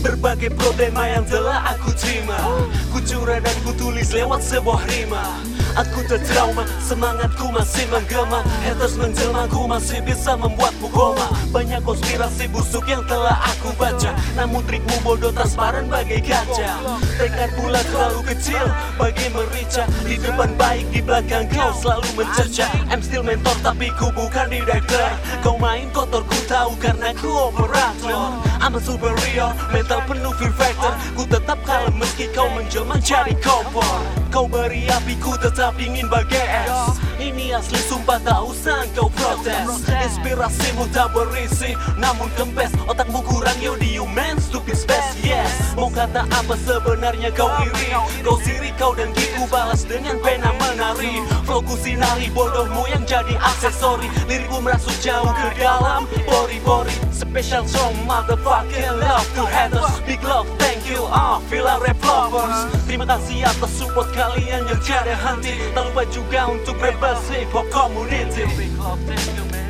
berbagai problema yang telah aku terima. Ku curah dan ku tulis lewat sebuah rima. Aku tertrauma, semangatku masih menggema. Haters menjelma, ku masih bisa membuatmu koma. Banyak konspirasi busuk yang telah aku baca. Namun trikmu bodoh transparan bagai kaca Tekad pula terlalu kecil bagi merica. Di depan baik, di belakang kau selalu mencerca I'm still mentor tapi ku bukan director Kau main kotor ku tahu karena ku operator I'm a superior, mental penuh fear factor. Ku tetap kalem meski kau menjelma jadi kompor Kau beri api ku tetap ingin bagai es. Ini asli sumpah tak usah kau protes. Inspirasimu tak berisi namun kempes. Otakmu kurang yodium man stupid space? Yes. Mau kata apa sebenarnya kau iri? Kau siri kau dan giku balas dengan pena Flow sinari bodohmu yang jadi aksesori. Lirikku merasuk jauh ke dalam pori-pori Special song motherfucking love to haters Big love thank you ah Villa Rap Lovers Terima kasih atas support kalian yang tiada henti. Tak lupa juga untuk rebel hip hop community. Big love thank you